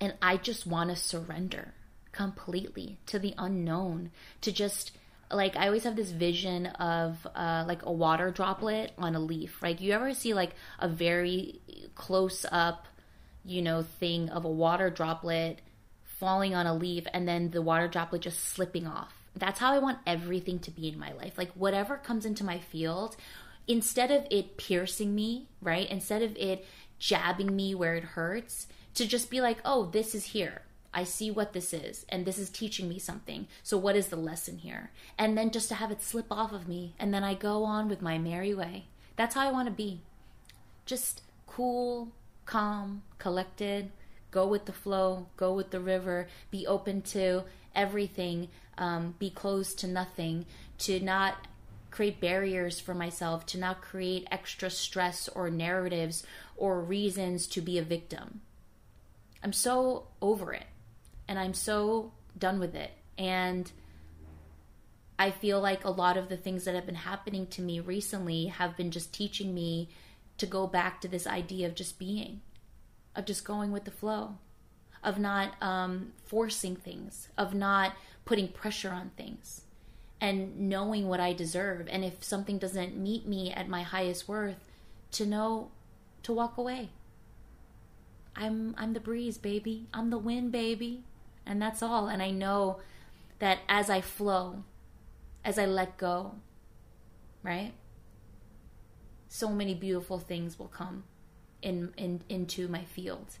And I just want to surrender completely to the unknown, to just like I always have this vision of uh, like a water droplet on a leaf. Like you ever see like a very close up, you know, thing of a water droplet falling on a leaf and then the water droplet just slipping off. That's how I want everything to be in my life. Like whatever comes into my field, instead of it piercing me, right? Instead of it jabbing me where it hurts, to just be like, "Oh, this is here." I see what this is, and this is teaching me something. So, what is the lesson here? And then just to have it slip off of me, and then I go on with my merry way. That's how I want to be. Just cool, calm, collected, go with the flow, go with the river, be open to everything, um, be closed to nothing, to not create barriers for myself, to not create extra stress or narratives or reasons to be a victim. I'm so over it and I'm so done with it. And I feel like a lot of the things that have been happening to me recently have been just teaching me to go back to this idea of just being, of just going with the flow, of not um, forcing things, of not putting pressure on things, and knowing what I deserve. And if something doesn't meet me at my highest worth, to know to walk away. I'm I'm the breeze, baby. I'm the wind, baby and that's all. And I know that as I flow, as I let go, right? So many beautiful things will come in, in into my field,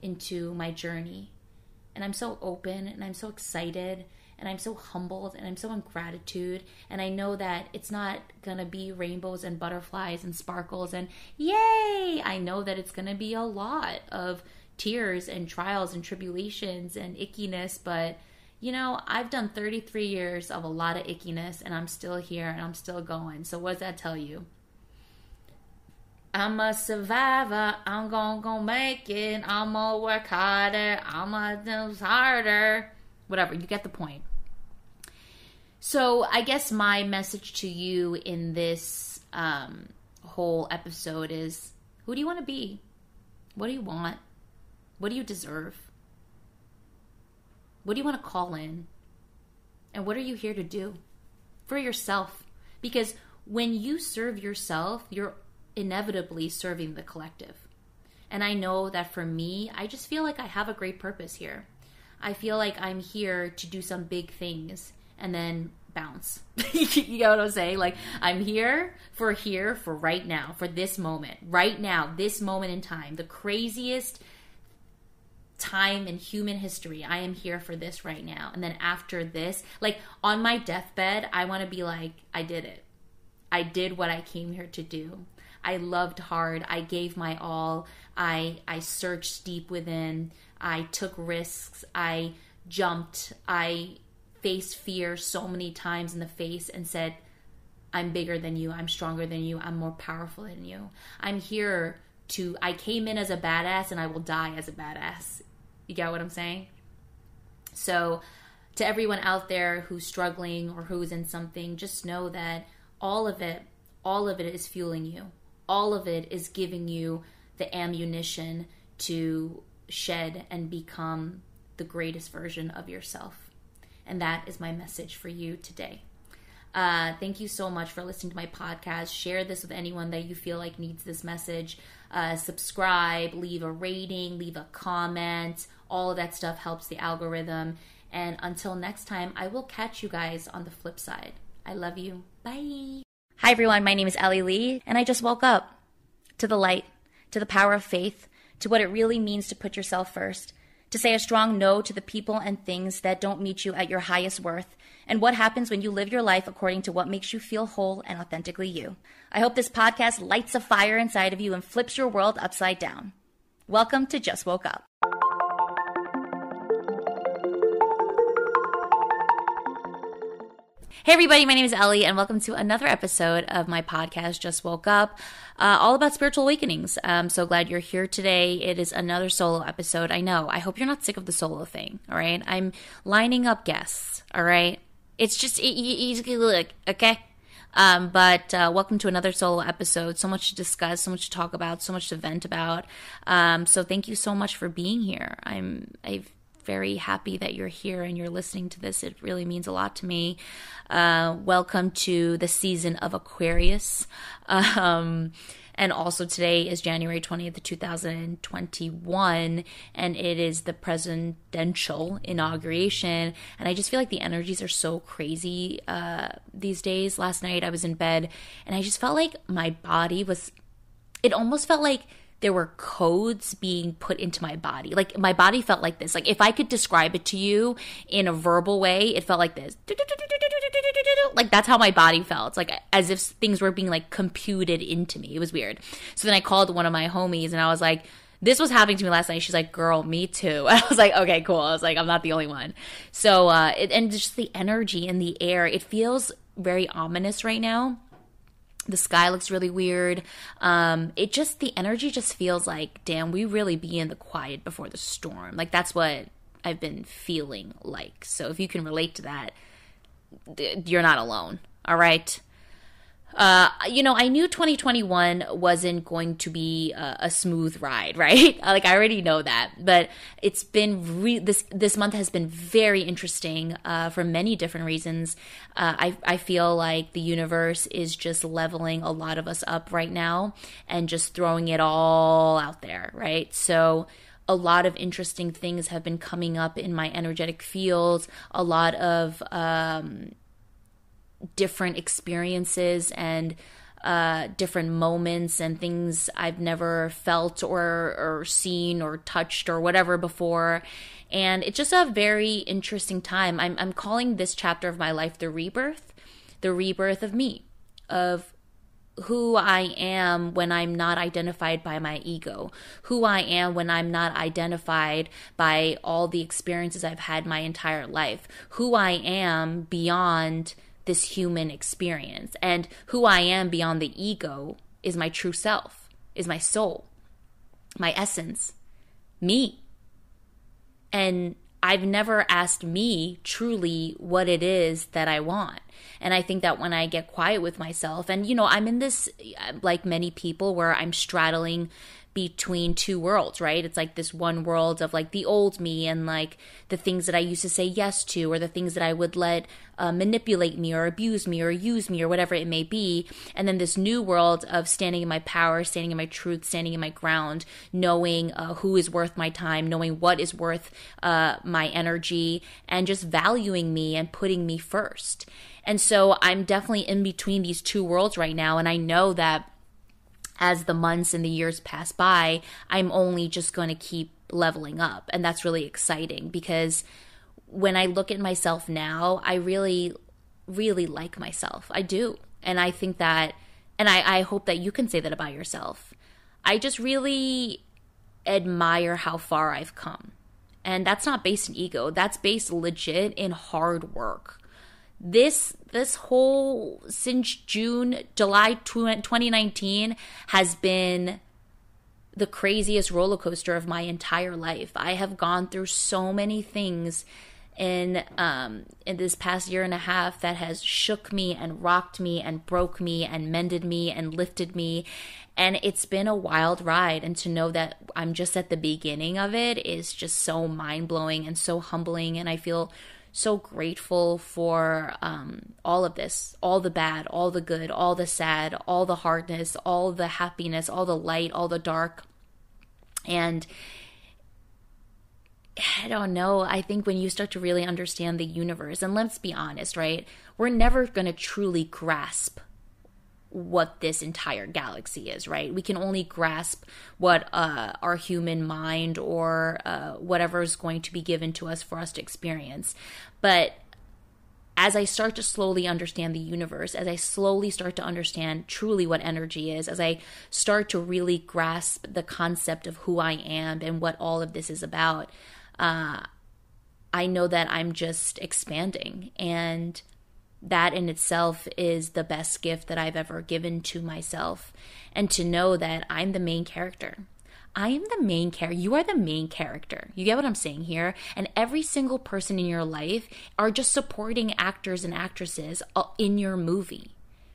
into my journey. And I'm so open and I'm so excited and I'm so humbled and I'm so in gratitude. And I know that it's not gonna be rainbows and butterflies and sparkles and yay! I know that it's gonna be a lot of tears and trials and tribulations and ickiness, but you know, I've done 33 years of a lot of ickiness and I'm still here and I'm still going. So what does that tell you? I'm a survivor. I'm gonna go make it. I'm gonna work harder. I'm gonna do harder. Whatever, you get the point. So I guess my message to you in this um, whole episode is: Who do you want to be? What do you want? What do you deserve? What do you want to call in? And what are you here to do for yourself? Because when you serve yourself, you're inevitably serving the collective. And I know that for me, I just feel like I have a great purpose here. I feel like I'm here to do some big things and then bounce. you know what I'm saying? Like, I'm here for here for right now, for this moment, right now, this moment in time, the craziest time in human history. I am here for this right now. And then after this, like on my deathbed, I want to be like, I did it. I did what I came here to do. I loved hard. I gave my all. I I searched deep within. I took risks. I jumped. I faced fear so many times in the face and said, I'm bigger than you. I'm stronger than you. I'm more powerful than you. I'm here to I came in as a badass and I will die as a badass. You get what I'm saying? So, to everyone out there who's struggling or who's in something, just know that all of it, all of it is fueling you. All of it is giving you the ammunition to shed and become the greatest version of yourself. And that is my message for you today. Uh, thank you so much for listening to my podcast. Share this with anyone that you feel like needs this message. Uh, subscribe, leave a rating, leave a comment. All of that stuff helps the algorithm. And until next time, I will catch you guys on the flip side. I love you. Bye. Hi, everyone. My name is Ellie Lee, and I just woke up to the light, to the power of faith, to what it really means to put yourself first to say a strong no to the people and things that don't meet you at your highest worth, and what happens when you live your life according to what makes you feel whole and authentically you. I hope this podcast lights a fire inside of you and flips your world upside down. Welcome to Just Woke Up. Hey, everybody, my name is Ellie, and welcome to another episode of my podcast, Just Woke Up, uh, all about spiritual awakenings. I'm so glad you're here today. It is another solo episode. I know. I hope you're not sick of the solo thing, all right? I'm lining up guests, all right? It's just, it, you, look, okay? Um, but uh, welcome to another solo episode. So much to discuss, so much to talk about, so much to vent about. Um, so thank you so much for being here. I'm I'm very happy that you're here and you're listening to this. It really means a lot to me. Uh, welcome to the season of Aquarius. Um, and also today is January 20th, 2021, and it is the presidential inauguration. And I just feel like the energies are so crazy uh, these days. Last night I was in bed and I just felt like my body was, it almost felt like there were codes being put into my body. Like my body felt like this. Like if I could describe it to you in a verbal way, it felt like this. Like that's how my body felt. Like as if things were being like computed into me. It was weird. So then I called one of my homies and I was like, this was happening to me last night. She's like, girl, me too. I was like, okay, cool. I was like, I'm not the only one. So, uh, it, and just the energy in the air, it feels very ominous right now the sky looks really weird. Um, it just the energy just feels like, damn, we really be in the quiet before the storm. Like that's what I've been feeling like. So if you can relate to that, you're not alone. All right uh, you know, I knew 2021 wasn't going to be a, a smooth ride, right? like I already know that, but it's been re- this this month has been very interesting uh, for many different reasons. Uh, I I feel like the universe is just leveling a lot of us up right now and just throwing it all out there, right? So a lot of interesting things have been coming up in my energetic fields. A lot of um, different experiences and uh, different moments and things I've never felt or or seen or touched or whatever before. And it's just a very interesting time. I'm I'm calling this chapter of my life the rebirth, the rebirth of me, of who I am when I'm not identified by my ego, who I am when I'm not identified by all the experiences I've had my entire life, who I am beyond this human experience. And who I am beyond the ego is my true self, is my soul, my essence, me. And I've never asked me truly what it is that I want. And I think that when I get quiet with myself, and you know, I'm in this, like many people, where I'm straddling between two worlds, right? It's like this one world of like the old me and like the things that I used to say yes to, or the things that I would let uh, manipulate me or abuse me or use me or whatever it may be. And then this new world of standing in my power, standing in my truth, standing in my ground, knowing uh, who is worth my time, knowing what is worth uh, my energy, and just valuing me and putting me first. And so I'm definitely in between these two worlds right now. And I know that as the months and the years pass by, I'm only just going to keep leveling up. And that's really exciting because when I look at myself now, I really, really like myself. I do. And I think that, and I, I hope that you can say that about yourself. I just really admire how far I've come. And that's not based in ego, that's based legit in hard work this this whole since June, July 2019 has been the craziest roller coaster of my entire life. I have gone through so many things in um in this past year and a half that has shook me and rocked me and broke me and mended me and lifted me. And it's been a wild ride. And to know that I'm just at the beginning of it is just so mind-blowing and so humbling. And I feel so grateful for um, all of this all the bad, all the good, all the sad, all the hardness, all the happiness, all the light, all the dark. And I don't know. I think when you start to really understand the universe, and let's be honest, right? We're never going to truly grasp what this entire galaxy is, right? We can only grasp what uh, our human mind or uh, whatever is going to be given to us for us to experience. But as I start to slowly understand the universe, as I slowly start to understand truly what energy is, as I start to really grasp the concept of who I am and what all of this is about, uh, I know that I'm just expanding. And that in itself is the best gift that I've ever given to myself. And to know that I'm the main character. I am the main character. You are the main character. You get what I'm saying here? And every single person in your life are just supporting actors and actresses uh, in your movie,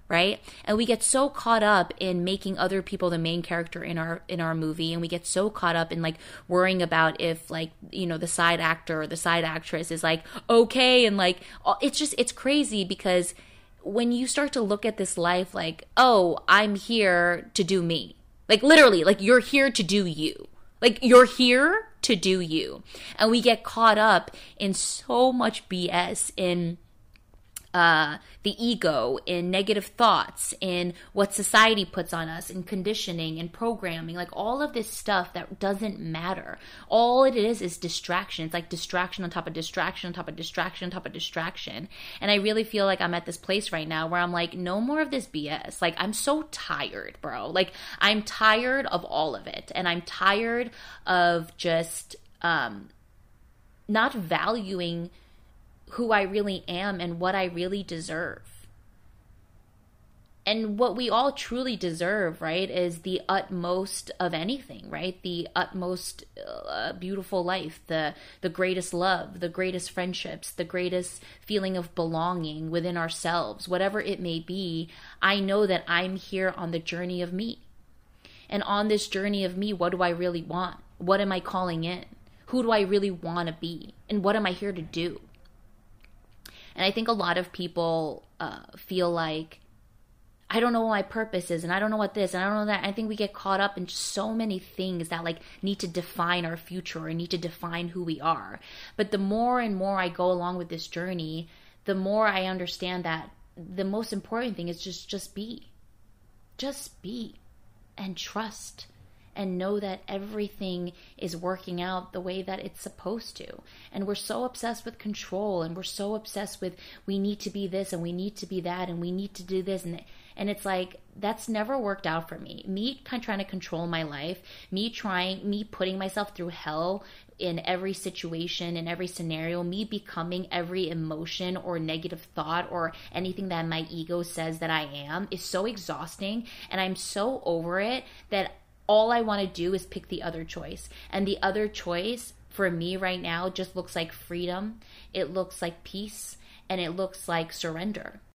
right? And we get so caught up in making other people the main character in our in our movie and we get so caught up in like worrying about if like you know the side actor or the side actress is like okay and like it's just it's crazy because when you start to look at this life like oh i'm here to do me. Like literally like you're here to do you. Like you're here to do you. And we get caught up in so much bs in uh, the ego, in negative thoughts, in what society puts on us, in conditioning and programming, like all of this stuff that doesn't matter. All it is is distraction. It's like distraction on top of distraction on top of distraction on top of distraction. And I really feel like I'm at this place right now where I'm like, no more of this BS. Like, I'm so tired, bro. Like, I'm tired of all of it. And I'm tired of just um, not valuing who I really am and what I really deserve. And what we all truly deserve, right, is the utmost of anything, right? The utmost uh, beautiful life, the the greatest love, the greatest friendships, the greatest feeling of belonging within ourselves, whatever it may be. I know that I'm here on the journey of me. And on this journey of me, what do I really want? What am I calling in? Who do I really want to be? And what am I here to do? And I think a lot of people uh, feel like, I don't know what my purpose is, and I don't know what this, and I don't know that. I think we get caught up in so many things that like need to define our future or need to define who we are. But the more and more I go along with this journey, the more I understand that the most important thing is just just be. Just be and trust and know that everything is working out the way that it's supposed to. And we're so obsessed with control and we're so obsessed with we need to be this and we need to be that and we need to do this and and it's like that's never worked out for me. Me kind of trying to control my life, me trying me putting myself through hell in every situation, in every scenario, me becoming every emotion or negative thought or anything that my ego says that I am is so exhausting and I'm so over it that all I want to do is pick the other choice. And the other choice for me right now just looks like freedom, it looks like peace, and it looks like surrender.